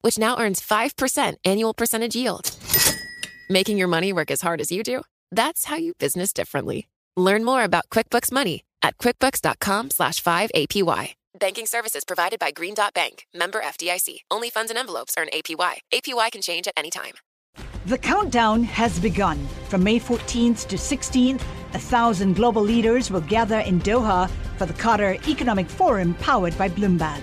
which now earns 5% annual percentage yield. Making your money work as hard as you do? That's how you business differently. Learn more about QuickBooks Money at quickbooks.com slash 5APY. Banking services provided by Green Dot Bank, member FDIC. Only funds and envelopes earn APY. APY can change at any time. The countdown has begun. From May 14th to 16th, a thousand global leaders will gather in Doha for the Qatar Economic Forum powered by Bloomberg.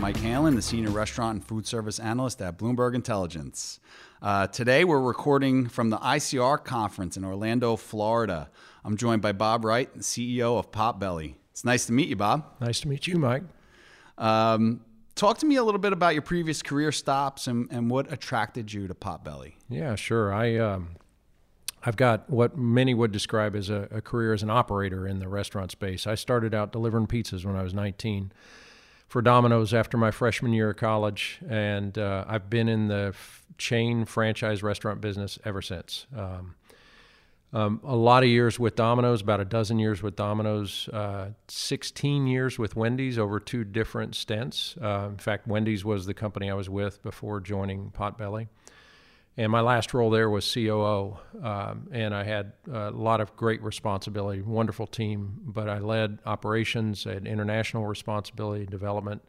Mike Halen, the Senior Restaurant and Food Service Analyst at Bloomberg Intelligence. Uh, today, we're recording from the ICR conference in Orlando, Florida. I'm joined by Bob Wright, CEO of Potbelly. It's nice to meet you, Bob. Nice to meet you, Mike. Um, talk to me a little bit about your previous career stops and, and what attracted you to Potbelly. Yeah, sure. I um, I've got what many would describe as a, a, career as an operator in the restaurant space. I started out delivering pizzas when I was 19 for Domino's after my freshman year of college, and uh, I've been in the f- chain franchise restaurant business ever since. Um, um, a lot of years with Domino's, about a dozen years with Domino's, uh, 16 years with Wendy's over two different stints. Uh, in fact, Wendy's was the company I was with before joining Potbelly. And my last role there was COO, um, and I had a lot of great responsibility, wonderful team. But I led operations, I had international responsibility, development,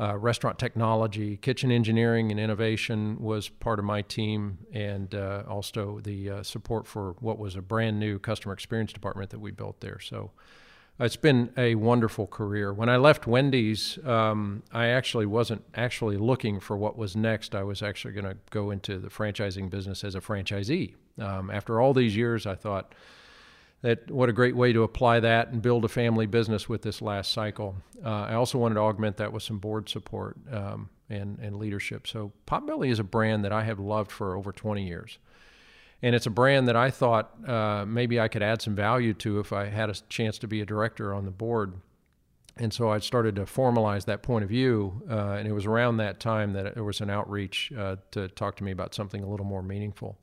uh, restaurant technology, kitchen engineering, and innovation was part of my team, and uh, also the uh, support for what was a brand new customer experience department that we built there. So it's been a wonderful career. When I left Wendy's, um, I actually wasn't actually looking for what was next. I was actually going to go into the franchising business as a franchisee. Um, after all these years, I thought that what a great way to apply that and build a family business with this last cycle. Uh, I also wanted to augment that with some board support um, and, and leadership. So Potbelly is a brand that I have loved for over 20 years and it's a brand that I thought uh, maybe I could add some value to if I had a chance to be a director on the board. And so I started to formalize that point of view, uh, and it was around that time that there was an outreach uh, to talk to me about something a little more meaningful.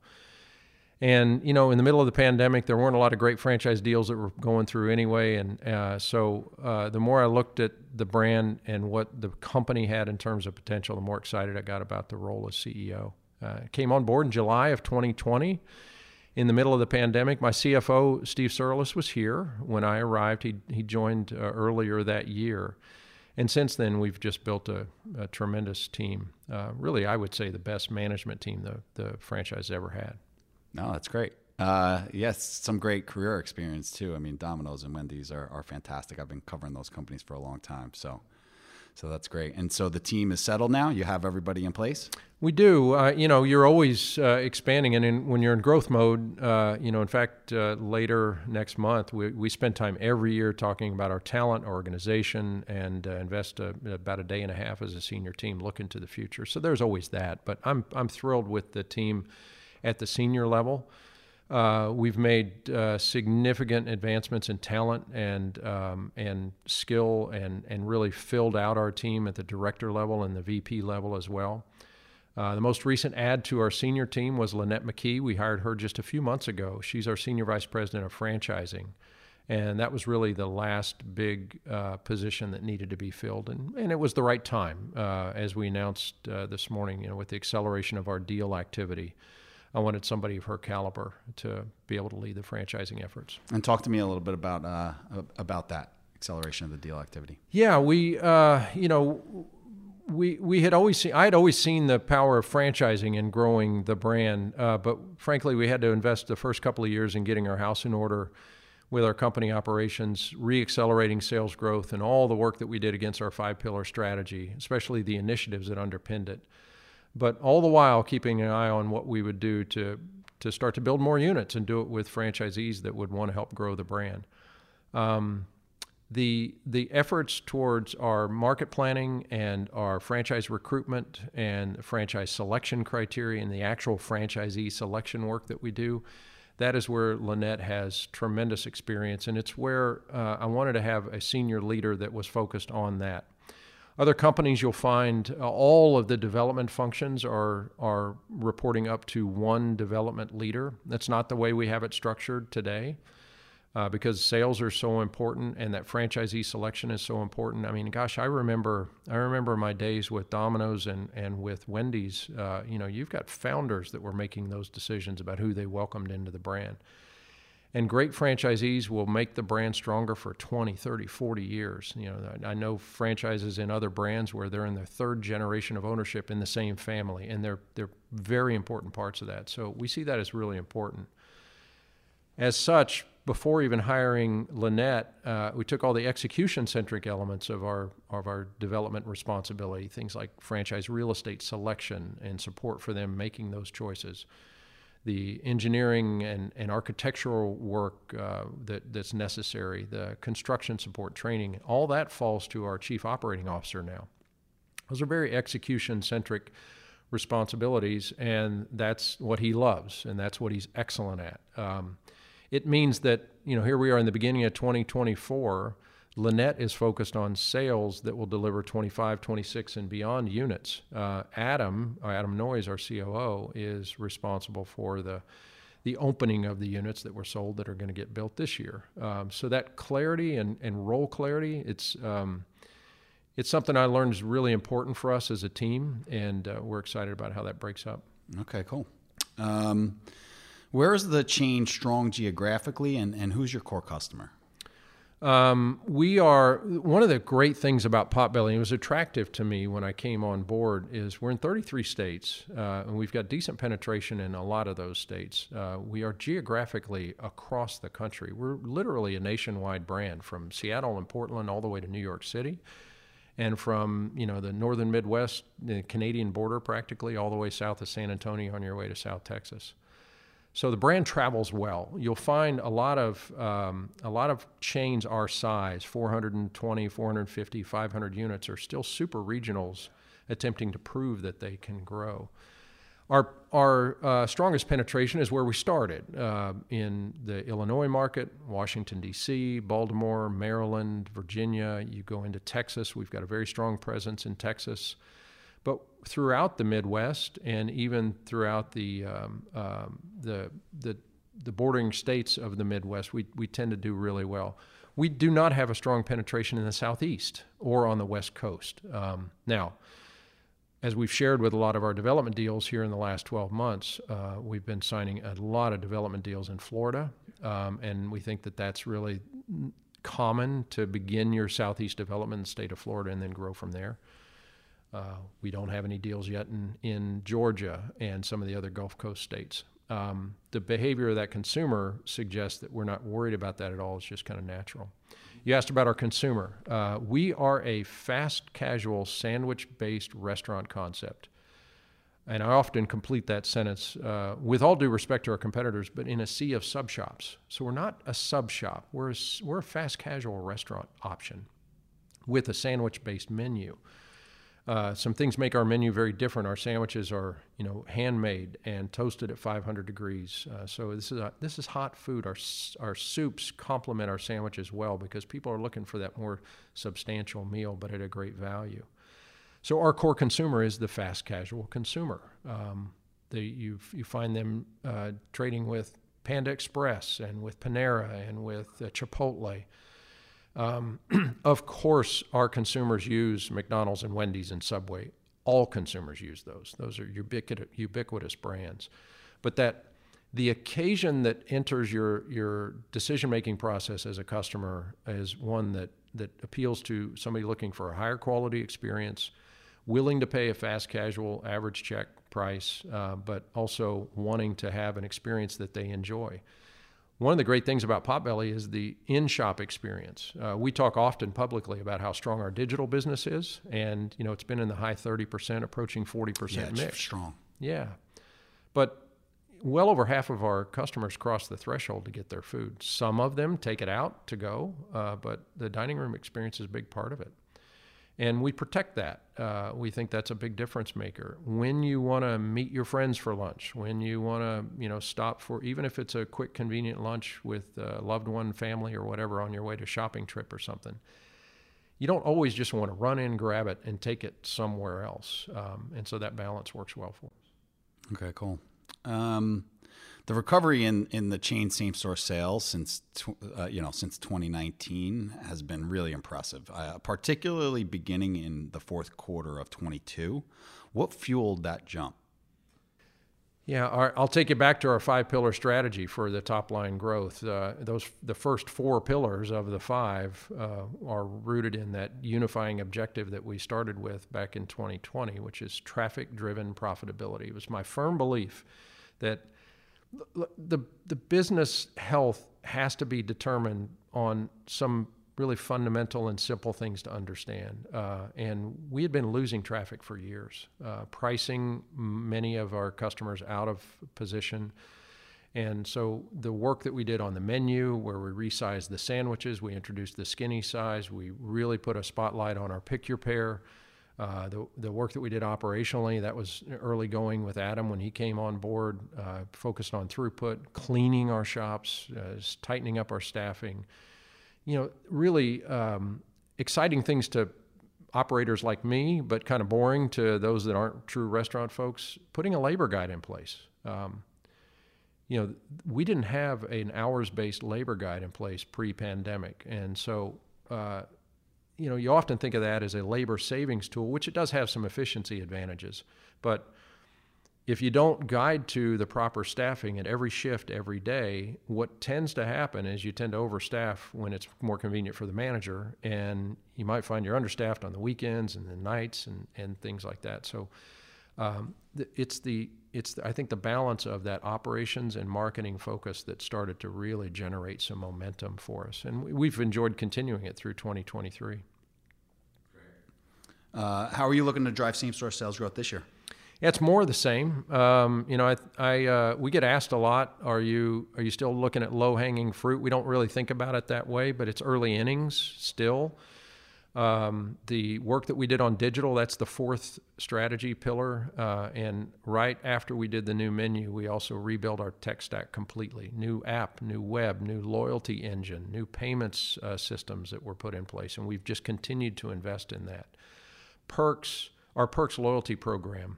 And you know, in the middle of the pandemic, there weren't a lot of great franchise deals that were going through anyway. And uh, so, uh, the more I looked at the brand and what the company had in terms of potential, the more excited I got about the role as CEO. Uh, came on board in July of 2020 in the middle of the pandemic. My CFO, Steve Cirulis, was here when I arrived. He, he joined uh, earlier that year. And since then, we've just built a, a tremendous team. Uh, really, I would say the best management team the, the franchise ever had. No, that's great. Uh, yes, some great career experience too. I mean, Domino's and Wendy's are, are fantastic. I've been covering those companies for a long time. So so that's great. And so the team is settled now. You have everybody in place. We do. Uh, you know, you're always uh, expanding, and in, when you're in growth mode, uh, you know, in fact, uh, later next month, we, we spend time every year talking about our talent, our organization, and uh, invest a, about a day and a half as a senior team looking to the future. So there's always that. But I'm I'm thrilled with the team at the senior level. Uh, we've made uh, significant advancements in talent and um, and skill, and and really filled out our team at the director level and the VP level as well. Uh, the most recent add to our senior team was Lynette McKee. We hired her just a few months ago. She's our senior vice president of franchising, and that was really the last big uh, position that needed to be filled, and and it was the right time uh, as we announced uh, this morning. You know, with the acceleration of our deal activity I wanted somebody of her caliber to be able to lead the franchising efforts. And talk to me a little bit about uh, about that acceleration of the deal activity. Yeah, we uh, you know we we had always seen I had always seen the power of franchising and growing the brand, uh, but frankly, we had to invest the first couple of years in getting our house in order with our company operations, re-accelerating sales growth, and all the work that we did against our five pillar strategy, especially the initiatives that underpinned it. But all the while keeping an eye on what we would do to to start to build more units and do it with franchisees that would want to help grow the brand. Um, the the efforts towards our market planning and our franchise recruitment and franchise selection criteria and the actual franchisee selection work that we do that is where Lynette has tremendous experience and it's where uh, I wanted to have a senior leader that was focused on that other companies you'll find uh, all of the development functions are are reporting up to one development leader that's not the way we have it structured today uh, because sales are so important and that franchisee selection is so important. I mean, gosh, I remember I remember my days with Domino's and and with Wendy's. Uh, you know, you've got founders that were making those decisions about who they welcomed into the brand. And great franchisees will make the brand stronger for 20, 30, 40 years. You know, I know franchises in other brands where they're in their third generation of ownership in the same family, and they're they're very important parts of that. So we see that as really important. As such, before even hiring Lynette, uh, we took all the execution centric elements of our of our development responsibility, things like franchise real estate selection and support for them making those choices, the engineering and, and architectural work uh, that, that's necessary, the construction support training, all that falls to our chief operating officer now. Those are very execution centric responsibilities, and that's what he loves, and that's what he's excellent at. Um, it means that, you know, here we are in the beginning of 2024. Lynette is focused on sales that will deliver 25, 26, and beyond units. Uh, Adam, Adam Noyes, our COO, is responsible for the the opening of the units that were sold that are going to get built this year. Um, so that clarity and, and role clarity, it's um, it's something I learned is really important for us as a team, and uh, we're excited about how that breaks up. Okay, cool. Um, where is the chain strong geographically, and, and who's your core customer? Um, we are one of the great things about Potbelly. It was attractive to me when I came on board. Is we're in 33 states, uh, and we've got decent penetration in a lot of those states. Uh, we are geographically across the country. We're literally a nationwide brand, from Seattle and Portland all the way to New York City, and from you know the northern Midwest, the Canadian border, practically all the way south of San Antonio on your way to South Texas. So the brand travels well. You'll find a lot of um, a lot of chains our size, 420, 450, 500 units, are still super regionals, attempting to prove that they can grow. Our our uh, strongest penetration is where we started uh, in the Illinois market, Washington D.C., Baltimore, Maryland, Virginia. You go into Texas. We've got a very strong presence in Texas. But throughout the Midwest and even throughout the, um, um, the, the, the bordering states of the Midwest, we, we tend to do really well. We do not have a strong penetration in the Southeast or on the West Coast. Um, now, as we've shared with a lot of our development deals here in the last 12 months, uh, we've been signing a lot of development deals in Florida, um, and we think that that's really common to begin your Southeast development in the state of Florida and then grow from there. Uh, we don't have any deals yet in, in Georgia and some of the other Gulf Coast states. Um, the behavior of that consumer suggests that we're not worried about that at all. It's just kind of natural. You asked about our consumer. Uh, we are a fast casual sandwich based restaurant concept. And I often complete that sentence uh, with all due respect to our competitors, but in a sea of sub shops. So we're not a sub shop, we're a, we're a fast casual restaurant option with a sandwich based menu. Uh, some things make our menu very different. Our sandwiches are, you know, handmade and toasted at 500 degrees. Uh, so this is a, this is hot food. Our our soups complement our sandwiches well because people are looking for that more substantial meal, but at a great value. So our core consumer is the fast casual consumer. Um, the, you you find them uh, trading with Panda Express and with Panera and with uh, Chipotle. Um, of course, our consumers use McDonald's and Wendy's and Subway. All consumers use those. Those are ubiquitous, ubiquitous brands. but that the occasion that enters your your decision making process as a customer is one that that appeals to somebody looking for a higher quality experience, willing to pay a fast casual average check price, uh, but also wanting to have an experience that they enjoy. One of the great things about Potbelly is the in-shop experience. Uh, we talk often publicly about how strong our digital business is, and you know it's been in the high 30%, approaching 40% Yeah, it's mix. strong. Yeah, but well over half of our customers cross the threshold to get their food. Some of them take it out to go, uh, but the dining room experience is a big part of it. And we protect that. Uh, we think that's a big difference maker. When you want to meet your friends for lunch, when you want to, you know, stop for even if it's a quick, convenient lunch with a loved one, family, or whatever on your way to shopping trip or something, you don't always just want to run in, grab it, and take it somewhere else. Um, and so that balance works well for us. Okay, cool. Um, the recovery in, in the chain same store sales since uh, you know since 2019 has been really impressive, uh, particularly beginning in the fourth quarter of 22. What fueled that jump? Yeah, our, I'll take you back to our five pillar strategy for the top line growth. Uh, those the first four pillars of the five uh, are rooted in that unifying objective that we started with back in 2020, which is traffic driven profitability. It was my firm belief that the the business health has to be determined on some really fundamental and simple things to understand. Uh, and we had been losing traffic for years, uh, pricing many of our customers out of position. And so the work that we did on the menu, where we resized the sandwiches, we introduced the skinny size, we really put a spotlight on our pick your pair. Uh, the, the work that we did operationally, that was early going with Adam when he came on board, uh, focused on throughput, cleaning our shops, uh, tightening up our staffing, you know, really um, exciting things to operators like me, but kind of boring to those that aren't true restaurant folks. Putting a labor guide in place. Um, you know, we didn't have an hours-based labor guide in place pre-pandemic, and so uh, you know, you often think of that as a labor savings tool, which it does have some efficiency advantages, but if you don't guide to the proper staffing at every shift every day, what tends to happen is you tend to overstaff when it's more convenient for the manager, and you might find you're understaffed on the weekends and the nights and, and things like that. So um, it's the it's the, I think the balance of that operations and marketing focus that started to really generate some momentum for us, and we've enjoyed continuing it through 2023. Uh, how are you looking to drive same store sales growth this year? Yeah, it's more the same. Um, you know, I, I uh, we get asked a lot. Are you are you still looking at low hanging fruit? We don't really think about it that way, but it's early innings still. Um, the work that we did on digital, that's the fourth strategy pillar. Uh, and right after we did the new menu, we also rebuilt our tech stack completely. New app, new web, new loyalty engine, new payments uh, systems that were put in place. And we've just continued to invest in that. Perks, our Perks loyalty program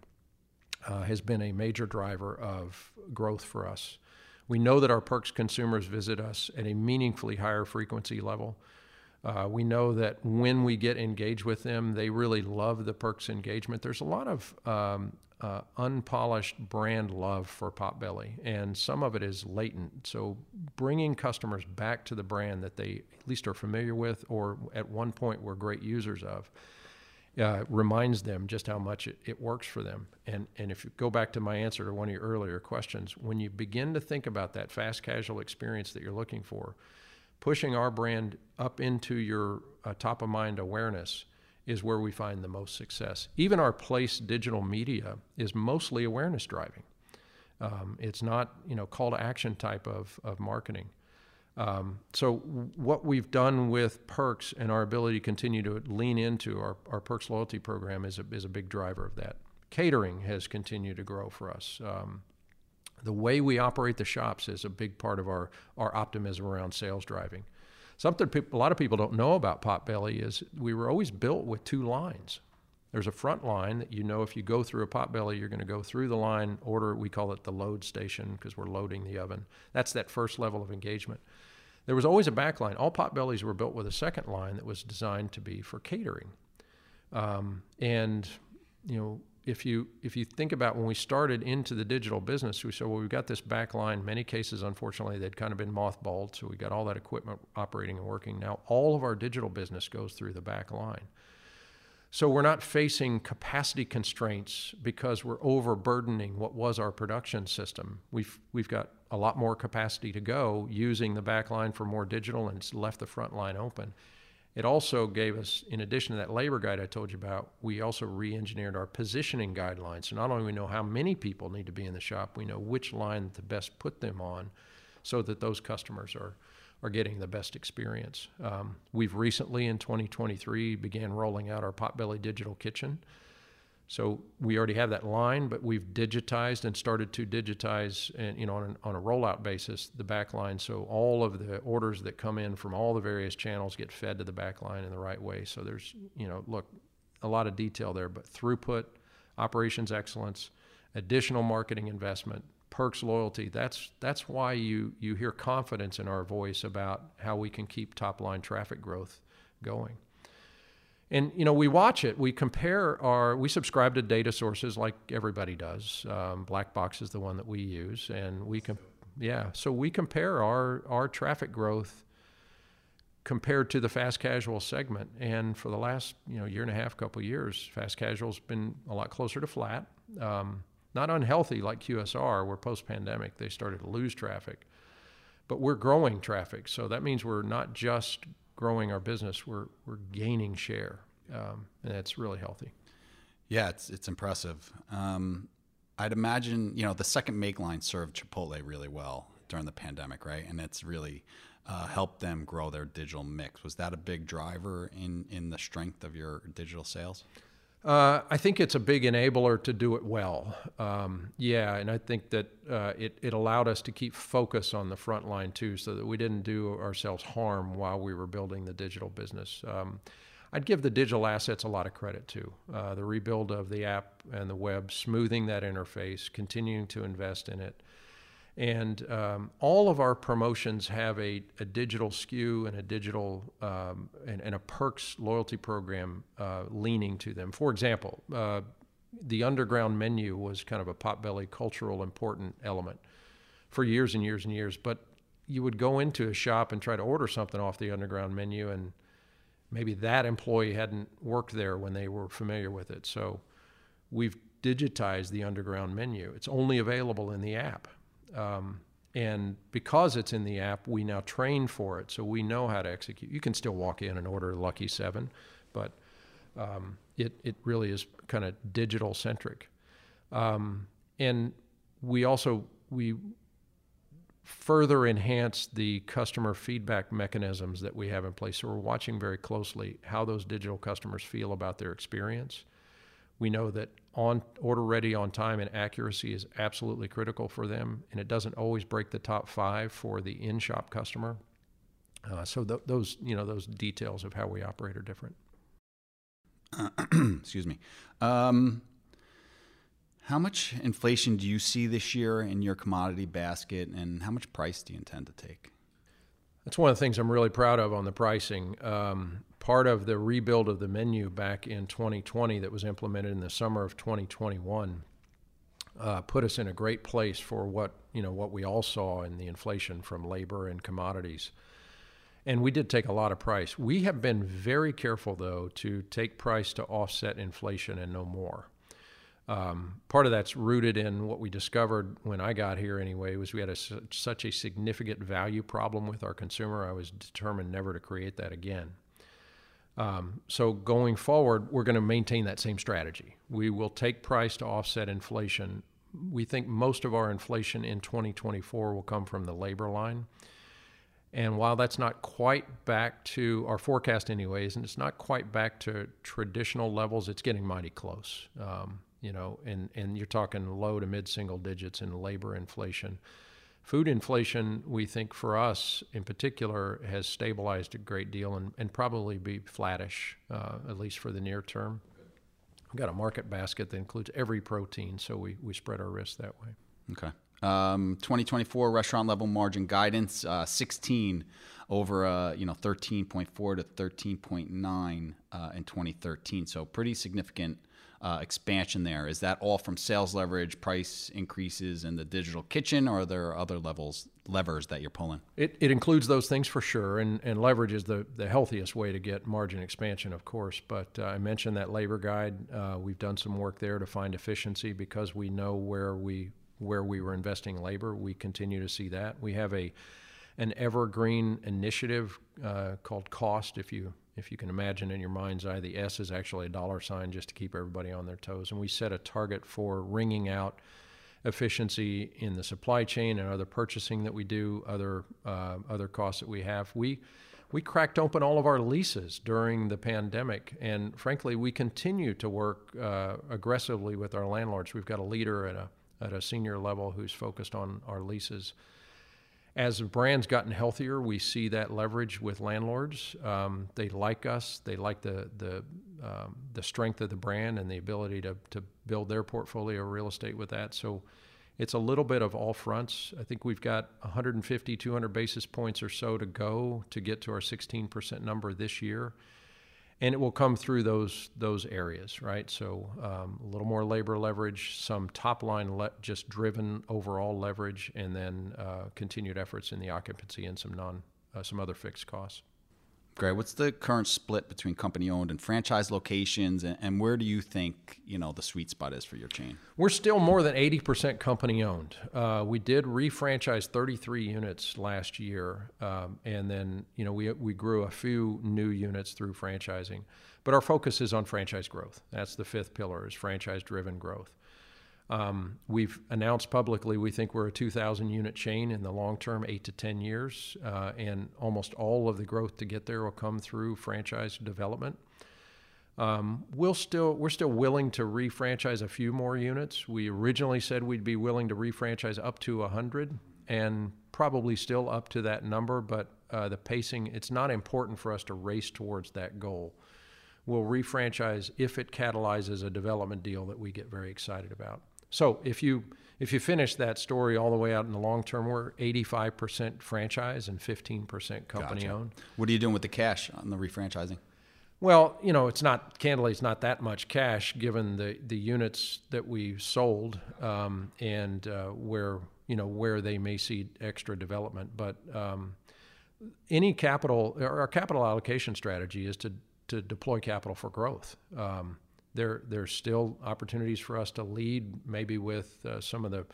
uh, has been a major driver of growth for us. We know that our Perks consumers visit us at a meaningfully higher frequency level. Uh, we know that when we get engaged with them, they really love the Perks engagement. There's a lot of um, uh, unpolished brand love for Potbelly, and some of it is latent. So bringing customers back to the brand that they at least are familiar with, or at one point were great users of, uh, reminds them just how much it, it, works for them. And, and if you go back to my answer to one of your earlier questions, when you begin to think about that fast casual experience that you're looking for, pushing our brand up into your uh, top of mind awareness is where we find the most success. Even our place digital media is mostly awareness driving. Um, it's not, you know, call to action type of, of marketing. Um, so what we've done with Perks and our ability to continue to lean into our, our Perks loyalty program is a, is a big driver of that. Catering has continued to grow for us. Um, the way we operate the shops is a big part of our, our optimism around sales driving. Something people, a lot of people don't know about Potbelly is we were always built with two lines. There's a front line that you know if you go through a Potbelly, you're going to go through the line, order, we call it the load station because we're loading the oven. That's that first level of engagement. There was always a back line. All Potbellies were built with a second line that was designed to be for catering. Um, and, you know, if you if you think about when we started into the digital business, we said, well, we've got this back line. Many cases, unfortunately, they'd kind of been mothballed, so we got all that equipment operating and working. Now all of our digital business goes through the back line. So we're not facing capacity constraints because we're overburdening what was our production system. We've we've got a lot more capacity to go using the back line for more digital and it's left the front line open. It also gave us, in addition to that labor guide I told you about, we also re-engineered our positioning guidelines. So not only we know how many people need to be in the shop, we know which line to best put them on, so that those customers are are getting the best experience. Um, we've recently, in 2023, began rolling out our Potbelly Digital Kitchen. So we already have that line, but we've digitized and started to digitize, and you know, on, an, on a rollout basis, the back line. So all of the orders that come in from all the various channels get fed to the back line in the right way. So there's, you know, look, a lot of detail there, but throughput, operations excellence, additional marketing investment, Perks loyalty. That's that's why you you hear confidence in our voice about how we can keep top line traffic growth going. And you know we watch it. We compare our. We subscribe to data sources like everybody does. Um, Black Box is the one that we use, and we can. Yeah, so we compare our our traffic growth compared to the fast casual segment. And for the last you know year and a half, couple years, fast casual's been a lot closer to flat. Um, not unhealthy like QSR, where post pandemic they started to lose traffic. But we're growing traffic. So that means we're not just growing our business, we're, we're gaining share. Um, and that's really healthy. Yeah, it's, it's impressive. Um, I'd imagine, you know, the second make line served Chipotle really well during the pandemic, right? And it's really uh, helped them grow their digital mix. Was that a big driver in, in the strength of your digital sales? Uh, I think it's a big enabler to do it well. Um, yeah, and I think that uh, it, it allowed us to keep focus on the front line too, so that we didn't do ourselves harm while we were building the digital business. Um, I'd give the digital assets a lot of credit too. Uh, the rebuild of the app and the web, smoothing that interface, continuing to invest in it. And um, all of our promotions have a, a, digital skew and a digital um, and, and, a perks loyalty program uh, leaning to them. For example, uh, the underground menu was kind of a potbelly cultural important element for years and years and years. But you would go into a shop and try to order something off the underground menu, and maybe that employee hadn't worked there when they were familiar with it. So we've digitized the underground menu. It's only available in the app. Um, and because it's in the app, we now train for it, so we know how to execute. You can still walk in and order Lucky Seven, but um, it it really is kind of digital centric. Um, and we also we further enhance the customer feedback mechanisms that we have in place. So we're watching very closely how those digital customers feel about their experience. We know that on order ready on time and accuracy is absolutely critical for them, and it doesn't always break the top five for the in-shop customer. Uh, so th- those you know those details of how we operate are different. excuse me. Um, how much inflation do you see this year in your commodity basket, and how much price do you intend to take? That's one of the things I'm really proud of on the pricing. Um, part of the rebuild of the menu back in 2020 that was implemented in the summer of 2021 uh, put us in a great place for what you know what we all saw in the inflation from labor and commodities. And we did take a lot of price. We have been very careful, though, to take price to offset inflation and no more. Um, part of that's rooted in what we discovered when I got here, anyway, was we had a, such a significant value problem with our consumer. I was determined never to create that again. Um, so going forward, we're going to maintain that same strategy. We will take price to offset inflation. We think most of our inflation in 2024 will come from the labor line. And while that's not quite back to our forecast, anyways, and it's not quite back to traditional levels, it's getting mighty close. Um, you know, and, and you're talking low to mid single digits in labor inflation. Food inflation, we think for us in particular, has stabilized a great deal and, and probably be flattish, uh, at least for the near term. We've got a market basket that includes every protein, so we, we spread our risk that way. Okay. Um, 2024 restaurant level margin guidance, uh, 16 over uh, you know 13.4 to 13.9 uh, in 2013. So pretty significant uh, expansion there? Is that all from sales leverage, price increases, and the digital kitchen, or are there other levels levers that you're pulling? It, it includes those things for sure, and, and leverage is the, the healthiest way to get margin expansion, of course. But uh, I mentioned that labor guide. Uh, we've done some work there to find efficiency because we know where we where we were investing labor. We continue to see that. We have a an evergreen initiative uh, called Cost. If you if you can imagine in your mind's eye, the S is actually a dollar sign just to keep everybody on their toes. And we set a target for wringing out efficiency in the supply chain and other purchasing that we do, other uh, other costs that we have. We we cracked open all of our leases during the pandemic, and frankly, we continue to work uh, aggressively with our landlords. We've got a leader at a at a senior level who's focused on our leases. As the brand's gotten healthier, we see that leverage with landlords. Um, they like us. They like the the um, the strength of the brand and the ability to to build their portfolio of real estate with that. So it's a little bit of all fronts. I think we've got 150, 200 basis points or so to go to get to our 16% number this year and it will come through those those areas, right? So um, a little more labor leverage, some top line le- just driven overall leverage, and then uh, continued efforts in the occupancy and some non uh, some other fixed costs. Great. What's the current split between company owned and franchise locations, and, and, where do you think you know the sweet spot is for your chain? We're still more than eighty percent company owned. Uh, we did refranchise thirty three units last year, um, and then you know we we grew a few new units through franchising, but our focus is on franchise growth. That's the fifth pillar: is franchise driven growth. Um, we've announced publicly we think we're a 2,000 unit chain in the long term, eight to 10 years, uh, and almost all of the growth to get there will come through franchise development. Um, we'll still we're still willing to refranchise a few more units. We originally said we'd be willing to refranchise up to 100, and probably still up to that number. But uh, the pacing it's not important for us to race towards that goal. We'll refranchise if it catalyzes a development deal that we get very excited about. So if you if you finish that story all the way out in the long term, we're 85% franchise and 15% company gotcha. owned. What are you doing with the cash on the refranchising? Well, you know, it's not candidly, it's not that much cash given the the units that we sold um, and uh, where you know where they may see extra development. But um, any capital, our capital allocation strategy is to to deploy capital for growth. Um, there there's still opportunities for us to lead, maybe with uh, some of the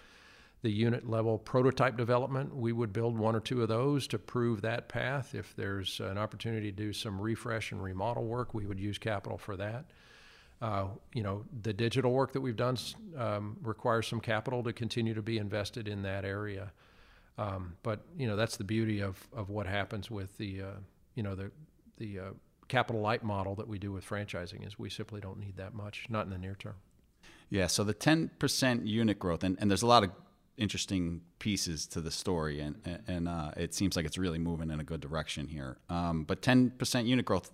the unit level prototype development. We would build one or two of those to prove that path. If there's an opportunity to do some refresh and remodel work, we would use capital for that. Uh, you know, the digital work that we've done um, requires some capital to continue to be invested in that area. Um, but you know, that's the beauty of, of what happens with the uh, you know the the uh, capital light model that we do with franchising is we simply don't need that much, not in the near term. Yeah, so the 10% unit growth, and, and there's a lot of interesting pieces to the story, and, and uh, it seems like it's really moving in a good direction here. Um, but 10% unit growth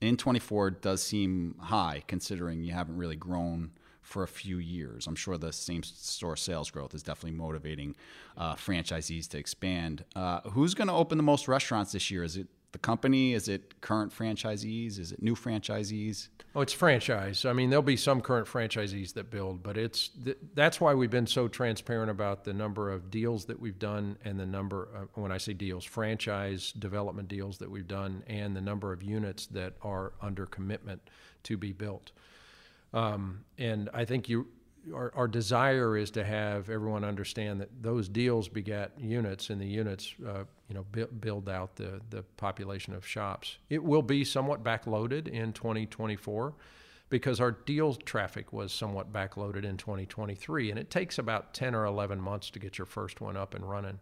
in 24 does seem high, considering you haven't really grown for a few years. I'm sure the same store sales growth is definitely motivating uh, franchisees to expand. Uh, who's going to open the most restaurants this year? Is it the company? Is it current franchisees? Is it new franchisees? Oh, it's franchise. I mean, there'll be some current franchisees that build, but it's th- that's why we've been so transparent about the number of deals that we've done and the number. Of, when I say deals, franchise development deals that we've done, and the number of units that are under commitment to be built. Um, and I think you our, our, desire is to have everyone understand that those deals begat units, and the units, uh, you know, bu- build out the the population of shops. It will be somewhat backloaded in 2024 because our deal traffic was somewhat backloaded in 2023, and it takes about 10 or 11 months to get your first one up and running.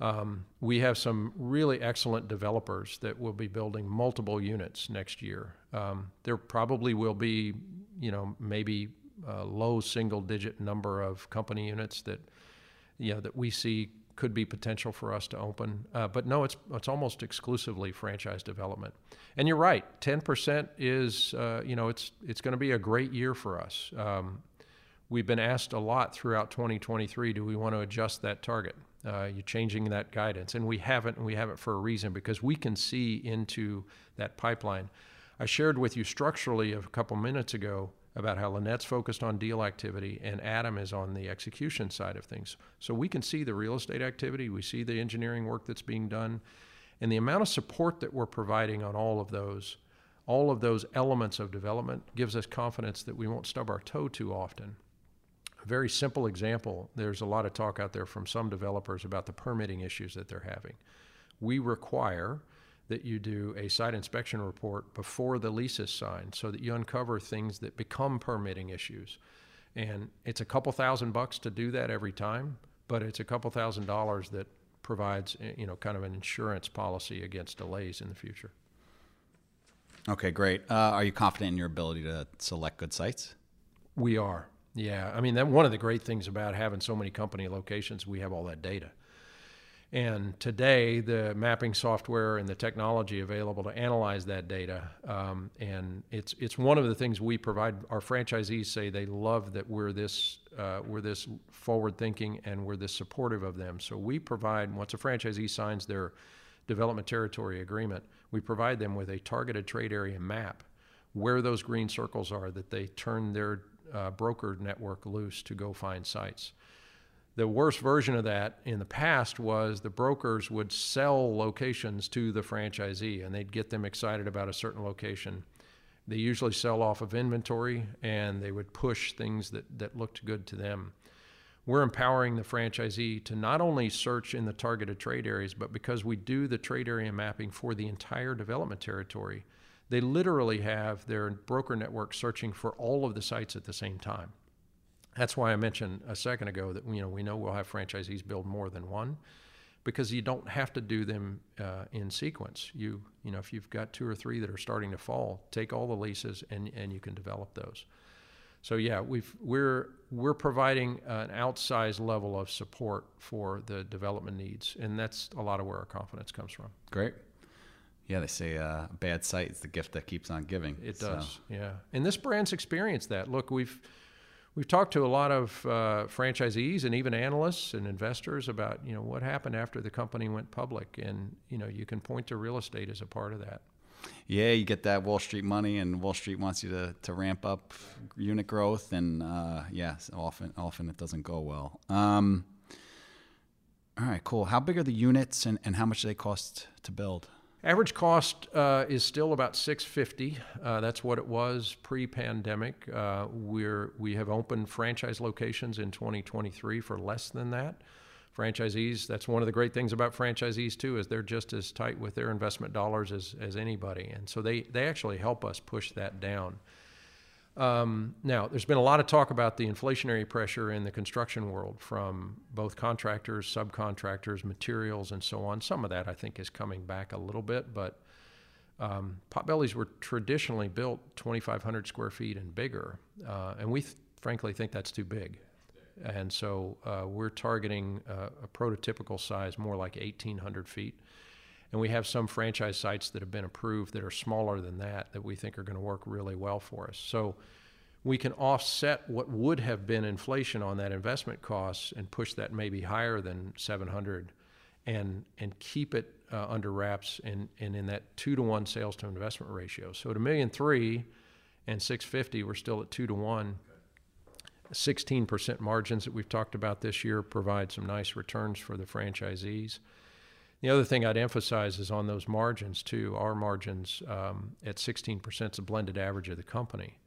Um, we have some really excellent developers that will be building multiple units next year. Um, there probably will be, you know, maybe low single digit number of company units that you know that we see could be potential for us to open. Uh, but no, it's it's almost exclusively franchise development. And you're right, 10% is uh, you know it's it's going to be a great year for us. Um, we've been asked a lot throughout 2023. Do we want to adjust that target? Uh, you're changing that guidance, and we haven't. And we haven't for a reason because we can see into that pipeline. I shared with you structurally a couple minutes ago about how Lynette's focused on deal activity and Adam is on the execution side of things. So we can see the real estate activity, we see the engineering work that's being done, and the amount of support that we're providing on all of those, all of those elements of development gives us confidence that we won't stub our toe too often. A very simple example there's a lot of talk out there from some developers about the permitting issues that they're having. We require that you do a site inspection report before the lease is signed so that you uncover things that become permitting issues. And it's a couple thousand bucks to do that every time, but it's a couple thousand dollars that provides, eh, you know, kind of an insurance policy against delays in the future. Okay, great. Uh, are you confident in your ability to select good sites? We are. Yeah. I mean, that one of the great things about having so many company locations, we have all that data. And today, the mapping software and the technology available to analyze that data, um, and it's it's one of the things we provide. Our franchisees say they love that we're this uh, we're this forward thinking and we're this supportive of them. So we provide once a franchisee signs their development territory agreement, we provide them with a targeted trade area map where those green circles are that they turn their uh, broker network loose to go find sites. The worst version of that in the past was the brokers would sell locations to the franchisee and they'd get them excited about a certain location. They usually sell off of inventory and they would push things that, that looked good to them. We're empowering the franchisee to not only search in the targeted trade areas, but because we do the trade area mapping for the entire development territory, they literally have their broker network searching for all of the sites at the same time. That's why I mentioned a second ago that you know we know we'll have franchisees build more than one, because you don't have to do them uh, in sequence. You you know if you've got two or three that are starting to fall, take all the leases and and you can develop those. So yeah, we've we're we're providing an outsized level of support for the development needs, and that's a lot of where our confidence comes from. Great. Yeah, they say uh, a bad site is the gift that keeps on giving. It does. So. Yeah, and this brand's experienced that. Look, we've We've talked to a lot of uh, franchisees and even analysts and investors about you know what happened after the company went public, and you know you can point to real estate as a part of that. Yeah, you get that Wall Street money, and Wall Street wants you to, to ramp up unit growth, and uh, yes, often often it doesn't go well. Um, all right, cool. How big are the units, and, and how much do they cost to build? Average cost uh, is still about 650. Uh, that's what it was pre-pandemic. Uh, we're we have opened franchise locations in 2023 for less than that. Franchisees, that's one of the great things about franchisees too, is they're just as tight with their investment dollars as, as anybody, and so they they actually help us push that down. Um, now, there's been a lot of talk about the inflationary pressure in the construction world from both contractors, subcontractors, materials, and so on. Some of that I think is coming back a little bit, but um, potbellies were traditionally built 2,500 square feet and bigger, uh, and we th- frankly think that's too big. And so uh, we're targeting uh, a prototypical size more like 1,800 feet. And we have some franchise sites that have been approved that are smaller than that that we think are going to work really well for us. So we can offset what would have been inflation on that investment costs and push that maybe higher than 700 and and keep it uh, under wraps and, and in that two to one sales to investment ratio. So at a million three and 650, we're still at two to one. 16% margins that we've talked about this year provide some nice returns for the franchisees. The other thing I'd emphasize is on those margins too. Our margins um, at 16% is a blended average of the company.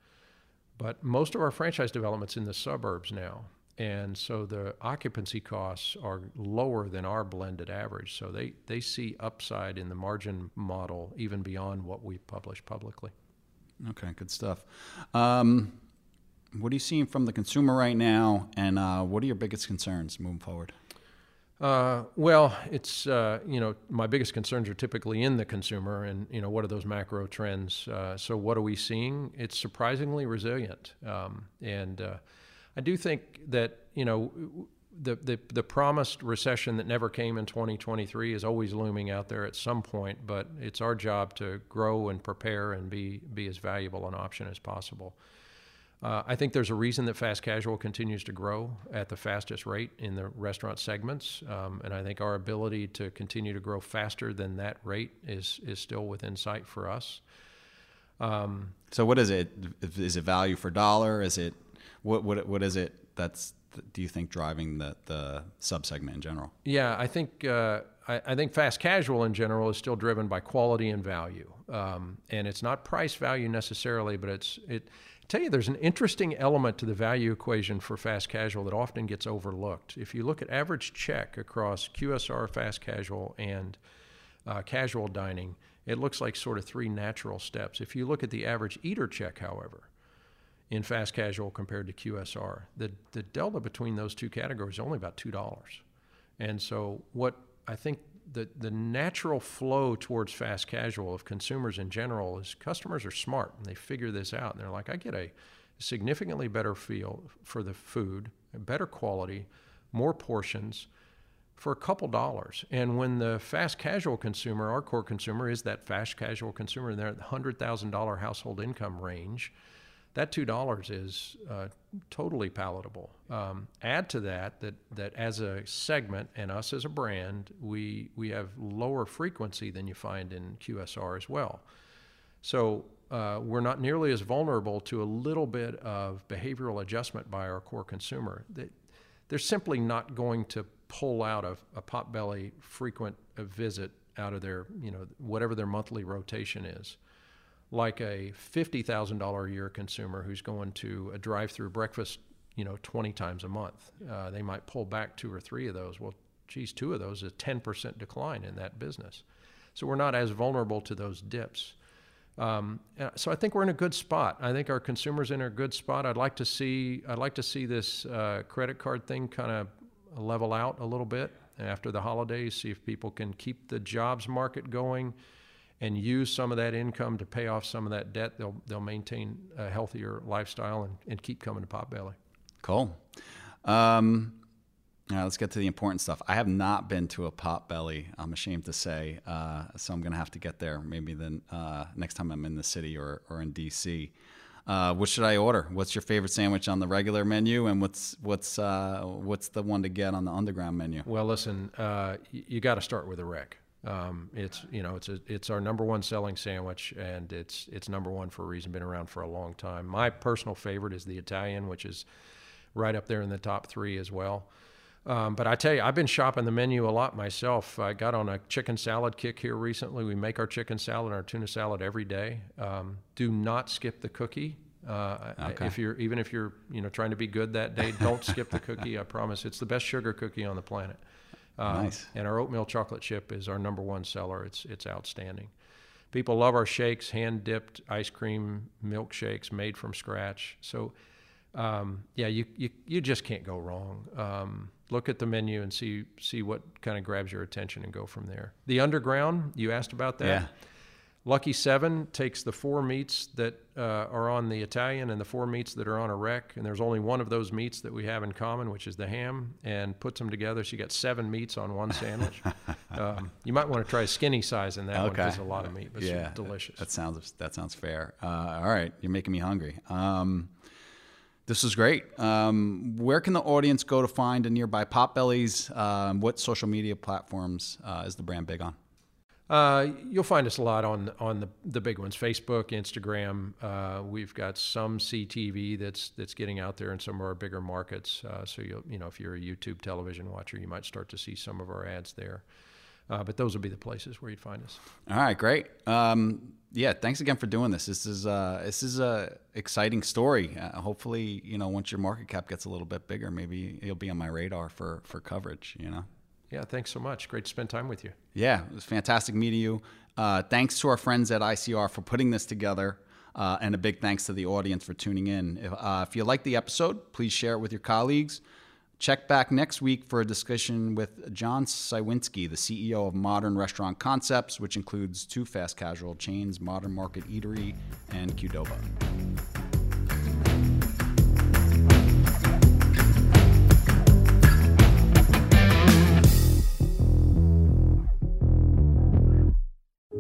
But most of our franchise developments in the suburbs now. And so the occupancy costs are lower than our blended average. So they, they see upside in the margin model even beyond what we publish publicly. Okay, good stuff. Um, what are you seeing from the consumer right now, and uh, what are your biggest concerns moving forward? Uh, well, it's uh, you know my biggest concerns are typically in the consumer, and you know what are those macro trends? Uh, so what are we seeing? It's surprisingly resilient, um, and uh, I do think that you know the, the the promised recession that never came in 2023 is always looming out there at some point. But it's our job to grow and prepare and be be as valuable an option as possible. Uh, I think there's a reason that fast casual continues to grow at the fastest rate in the restaurant segments, um, and I think our ability to continue to grow faster than that rate is is still within sight for us. Um, so what is it? Is it value for dollar? Is it what what what is it that's do you think driving the the subsegment in general? Yeah, I think uh, I, I, think fast casual in general is still driven by quality and value, um, and it's not price value necessarily, but it's it. Tell you, there's an interesting element to the value equation for fast casual that often gets overlooked. If you look at average check across QSR, fast casual, and uh, casual dining, it looks like sort of three natural steps. If you look at the average eater check, however, in fast casual compared to QSR. The the delta between those two categories is only about two dollars. And so what I think the the natural flow towards fast casual of consumers in general is customers are smart and they figure this out and they're like, I get a significantly better feel for the food, better quality, more portions for a couple dollars. And when the fast casual consumer, our core consumer, is that fast casual consumer in their hundred thousand dollar household income range, that two dollars is uh, totally palatable. Um, add to that that that as a segment and us as a brand, we we have lower frequency than you find in QSR as well. So uh, we're not nearly as vulnerable to a little bit of behavioral adjustment by our core consumer. They, they're simply not going to pull out a, a potbelly frequent visit out of their you know whatever their monthly rotation is like a $50,000 a year consumer who's going to a drive-through breakfast, you know, 20 times a month. Uh, they might pull back two or three of those. Well, geez, two of those is a 10% decline in that business. So we're not as vulnerable to those dips. Um, uh, so I think we're in a good spot. I think our consumers in a good spot. I'd like to see I'd like to see this uh, credit card thing kind of level out a little bit after the holidays. See if people can keep the jobs market going and use some of that income to pay off some of that debt, they'll they'll maintain a healthier lifestyle and, and keep coming to Potbelly. Cool. Um, let's get to the important stuff. I have not been to a Potbelly. I'm ashamed to say, uh, so I'm going to have to get there. Maybe then uh, next time I'm in the city or or in DC. Uh, what should I order? What's your favorite sandwich on the regular menu, and what's what's uh, what's the one to get on the underground menu? Well, listen, uh, you, you got to start with a wreck. Um, it's you know it's a, it's our number one selling sandwich, and it's it's number one for a reason. Been around for a long time. My personal favorite is the Italian, which is right up there in the top three as well. Um, but I tell you, I've been shopping the menu a lot myself. I got on a chicken salad kick here recently. We make our chicken salad and our tuna salad every day. Um, do not skip the cookie. Uh, okay. If you're even if you're you know trying to be good that day, don't skip the cookie. I promise, it's the best sugar cookie on the planet. Um, nice. And our oatmeal chocolate chip is our number one seller. It's it's outstanding. People love our shakes, hand dipped ice cream milkshakes made from scratch. So, um, yeah, you, you you just can't go wrong. Um, look at the menu and see see what kind of grabs your attention and go from there. The underground, you asked about that. Yeah. Lucky Seven takes the four meats that uh, are on the Italian and the four meats that are on a wreck, and there's only one of those meats that we have in common, which is the ham, and puts them together. So you got seven meats on one sandwich. um, you might want to try skinny size in that okay. one because a lot of meat, but yeah, delicious. That sounds that sounds fair. Uh, all right, you're making me hungry. Um, this is great. Um, where can the audience go to find a nearby Potbellies? Um, what social media platforms uh, is the brand big on? Uh, you'll find us a lot on on the the big ones: Facebook, Instagram. Uh, we've got some CTV that's that's getting out there in some of our bigger markets. Uh, so you you know if you're a YouTube television watcher, you might start to see some of our ads there. Uh, but those will be the places where you'd find us. All right, great. Um, yeah, thanks again for doing this. This is uh, this is a exciting story. Uh, hopefully, you know, once your market cap gets a little bit bigger, maybe you'll be on my radar for for coverage. You know. Yeah, thanks so much. Great to spend time with you. Yeah, it was fantastic meeting you. Uh, thanks to our friends at ICR for putting this together. Uh, and a big thanks to the audience for tuning in. If, uh, if you like the episode, please share it with your colleagues. Check back next week for a discussion with John Cywinski, the CEO of Modern Restaurant Concepts, which includes two fast casual chains, Modern Market Eatery and Qdoba.